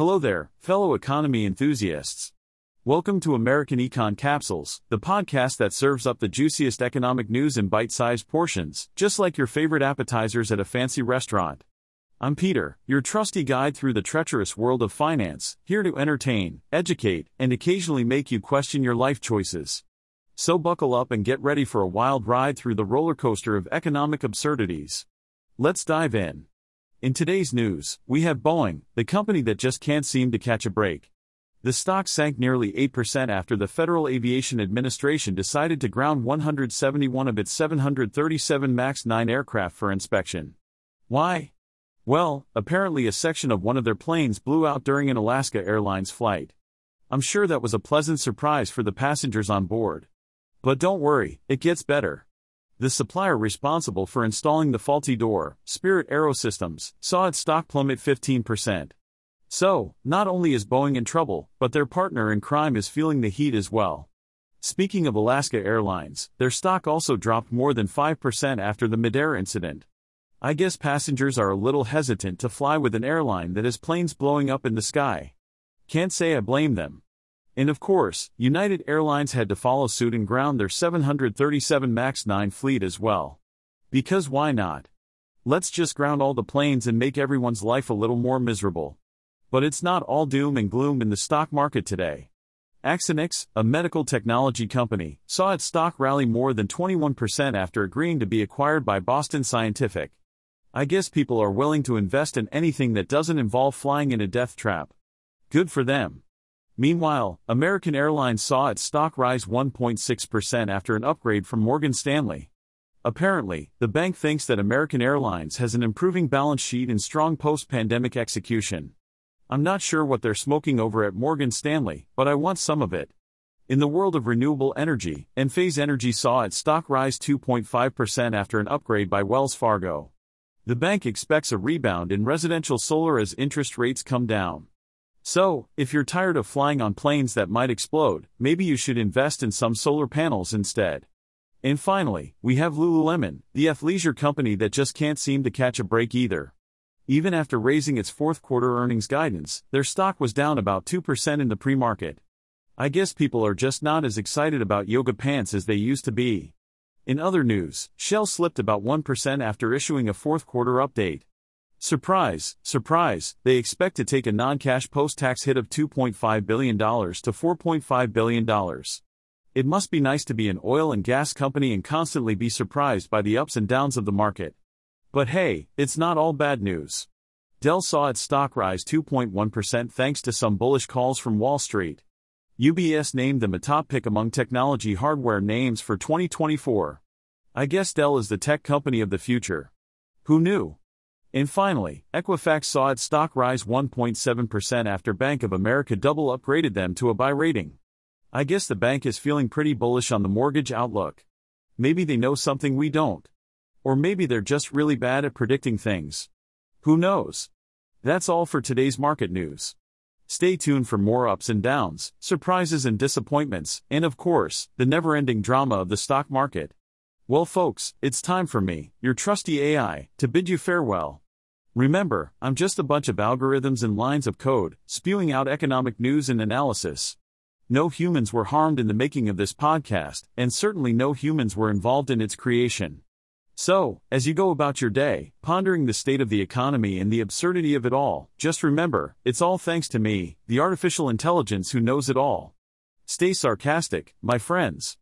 Hello there, fellow economy enthusiasts. Welcome to American Econ Capsules, the podcast that serves up the juiciest economic news in bite sized portions, just like your favorite appetizers at a fancy restaurant. I'm Peter, your trusty guide through the treacherous world of finance, here to entertain, educate, and occasionally make you question your life choices. So buckle up and get ready for a wild ride through the roller coaster of economic absurdities. Let's dive in. In today's news, we have Boeing, the company that just can't seem to catch a break. The stock sank nearly 8% after the Federal Aviation Administration decided to ground 171 of its 737 MAX 9 aircraft for inspection. Why? Well, apparently a section of one of their planes blew out during an Alaska Airlines flight. I'm sure that was a pleasant surprise for the passengers on board. But don't worry, it gets better. The supplier responsible for installing the faulty door, Spirit Aerosystems, saw its stock plummet 15%. So, not only is Boeing in trouble, but their partner in crime is feeling the heat as well. Speaking of Alaska Airlines, their stock also dropped more than 5% after the midair incident. I guess passengers are a little hesitant to fly with an airline that has planes blowing up in the sky. Can't say I blame them. And of course, United Airlines had to follow suit and ground their 737 MAX 9 fleet as well. Because why not? Let's just ground all the planes and make everyone's life a little more miserable. But it's not all doom and gloom in the stock market today. Axonics, a medical technology company, saw its stock rally more than 21% after agreeing to be acquired by Boston Scientific. I guess people are willing to invest in anything that doesn't involve flying in a death trap. Good for them. Meanwhile, American Airlines saw its stock rise 1.6% after an upgrade from Morgan Stanley. Apparently, the bank thinks that American Airlines has an improving balance sheet and strong post pandemic execution. I'm not sure what they're smoking over at Morgan Stanley, but I want some of it. In the world of renewable energy, Enphase Energy saw its stock rise 2.5% after an upgrade by Wells Fargo. The bank expects a rebound in residential solar as interest rates come down. So, if you're tired of flying on planes that might explode, maybe you should invest in some solar panels instead. And finally, we have Lululemon, the athleisure company that just can't seem to catch a break either. Even after raising its fourth quarter earnings guidance, their stock was down about 2% in the pre market. I guess people are just not as excited about yoga pants as they used to be. In other news, Shell slipped about 1% after issuing a fourth quarter update. Surprise, surprise, they expect to take a non cash post tax hit of $2.5 billion to $4.5 billion. It must be nice to be an oil and gas company and constantly be surprised by the ups and downs of the market. But hey, it's not all bad news. Dell saw its stock rise 2.1% thanks to some bullish calls from Wall Street. UBS named them a top pick among technology hardware names for 2024. I guess Dell is the tech company of the future. Who knew? And finally, Equifax saw its stock rise 1.7% after Bank of America double upgraded them to a buy rating. I guess the bank is feeling pretty bullish on the mortgage outlook. Maybe they know something we don't. Or maybe they're just really bad at predicting things. Who knows? That's all for today's market news. Stay tuned for more ups and downs, surprises and disappointments, and of course, the never ending drama of the stock market. Well, folks, it's time for me, your trusty AI, to bid you farewell. Remember, I'm just a bunch of algorithms and lines of code, spewing out economic news and analysis. No humans were harmed in the making of this podcast, and certainly no humans were involved in its creation. So, as you go about your day, pondering the state of the economy and the absurdity of it all, just remember, it's all thanks to me, the artificial intelligence who knows it all. Stay sarcastic, my friends.